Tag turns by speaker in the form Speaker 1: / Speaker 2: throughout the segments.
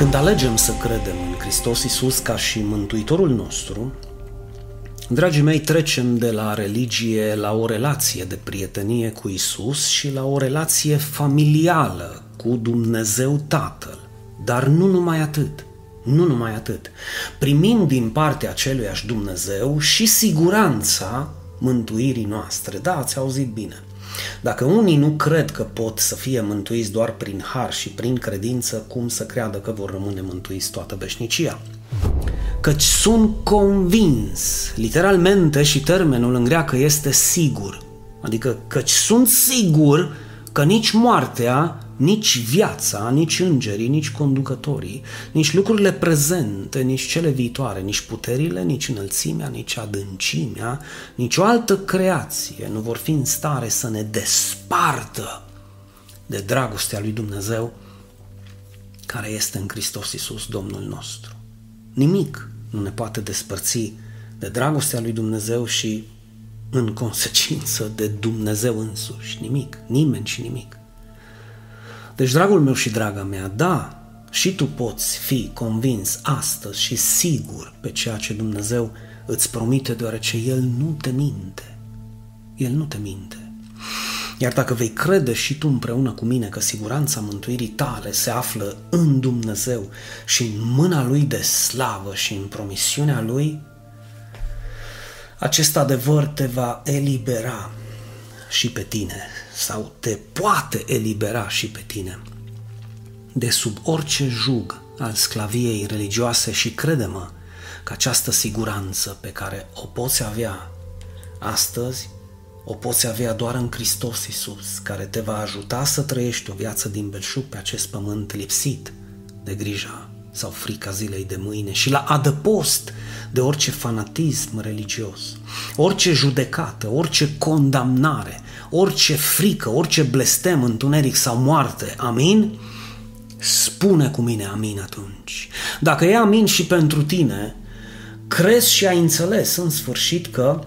Speaker 1: Când alegem să credem în Hristos Isus ca și Mântuitorul nostru, dragii mei, trecem de la religie la o relație de prietenie cu Isus și la o relație familială cu Dumnezeu Tatăl. Dar nu numai atât. Nu numai atât. Primim din partea aceluiași Dumnezeu și siguranța mântuirii noastre. Da, ați auzit bine. Dacă unii nu cred că pot să fie mântuiți doar prin har și prin credință, cum să creadă că vor rămâne mântuiți toată veșnicia? Căci sunt convins, literalmente și termenul în greacă este sigur, adică căci sunt sigur că nici moartea nici viața, nici îngerii, nici conducătorii, nici lucrurile prezente, nici cele viitoare, nici puterile, nici înălțimea, nici adâncimea, nici o altă creație nu vor fi în stare să ne despartă de dragostea lui Dumnezeu care este în Hristos Iisus, Domnul nostru. Nimic nu ne poate despărți de dragostea lui Dumnezeu și, în consecință, de Dumnezeu însuși. Nimic, nimeni și nimic. Deci, dragul meu și draga mea, da, și tu poți fi convins astăzi și sigur pe ceea ce Dumnezeu îți promite, deoarece El nu te minte. El nu te minte. Iar dacă vei crede și tu împreună cu mine că siguranța mântuirii tale se află în Dumnezeu și în mâna Lui de slavă și în promisiunea Lui, acest adevăr te va elibera și pe tine sau te poate elibera și pe tine. De sub orice jug al sclaviei religioase și crede-mă că această siguranță pe care o poți avea astăzi, o poți avea doar în Hristos Iisus, care te va ajuta să trăiești o viață din belșug pe acest pământ lipsit de grija sau frica zilei de mâine și la adăpost de orice fanatism religios, orice judecată, orice condamnare, orice frică, orice blestem, întuneric sau moarte. Amin? Spune cu mine amin atunci. Dacă e amin și pentru tine, crezi și ai înțeles în sfârșit că,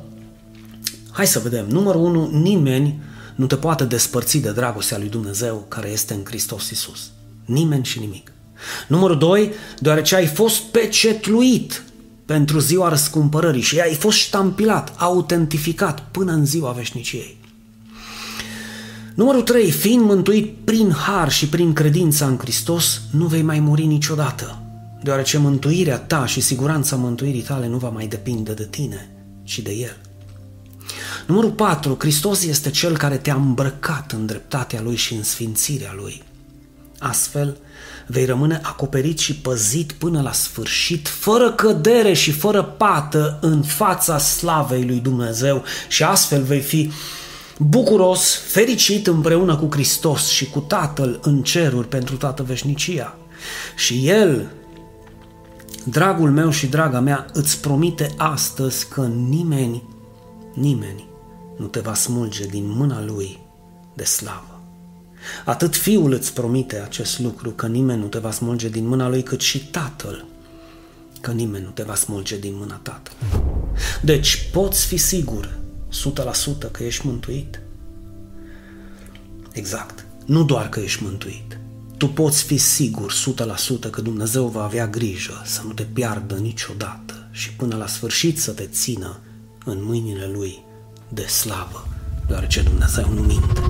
Speaker 1: hai să vedem, numărul unu, nimeni nu te poate despărți de dragostea lui Dumnezeu care este în Hristos Isus. Nimeni și nimic. Numărul doi, deoarece ai fost pecetluit pentru ziua răscumpărării și ai fost ștampilat, autentificat până în ziua veșniciei. Numărul 3. Fiind mântuit prin har și prin credința în Hristos, nu vei mai muri niciodată, deoarece mântuirea ta și siguranța mântuirii tale nu va mai depinde de tine, ci de El. Numărul 4. Hristos este Cel care te-a îmbrăcat în dreptatea Lui și în sfințirea Lui. Astfel, vei rămâne acoperit și păzit până la sfârșit, fără cădere și fără pată în fața slavei lui Dumnezeu și astfel vei fi bucuros, fericit împreună cu Hristos și cu Tatăl în ceruri pentru toată veșnicia. Și El, dragul meu și draga mea, îți promite astăzi că nimeni, nimeni nu te va smulge din mâna Lui de slavă. Atât Fiul îți promite acest lucru, că nimeni nu te va smulge din mâna Lui, cât și Tatăl, că nimeni nu te va smulge din mâna Tatălui. Deci poți fi sigur 100% că ești mântuit? Exact. Nu doar că ești mântuit. Tu poți fi sigur 100% că Dumnezeu va avea grijă să nu te piardă niciodată și până la sfârșit să te țină în mâinile Lui de slavă, deoarece Dumnezeu nu minte.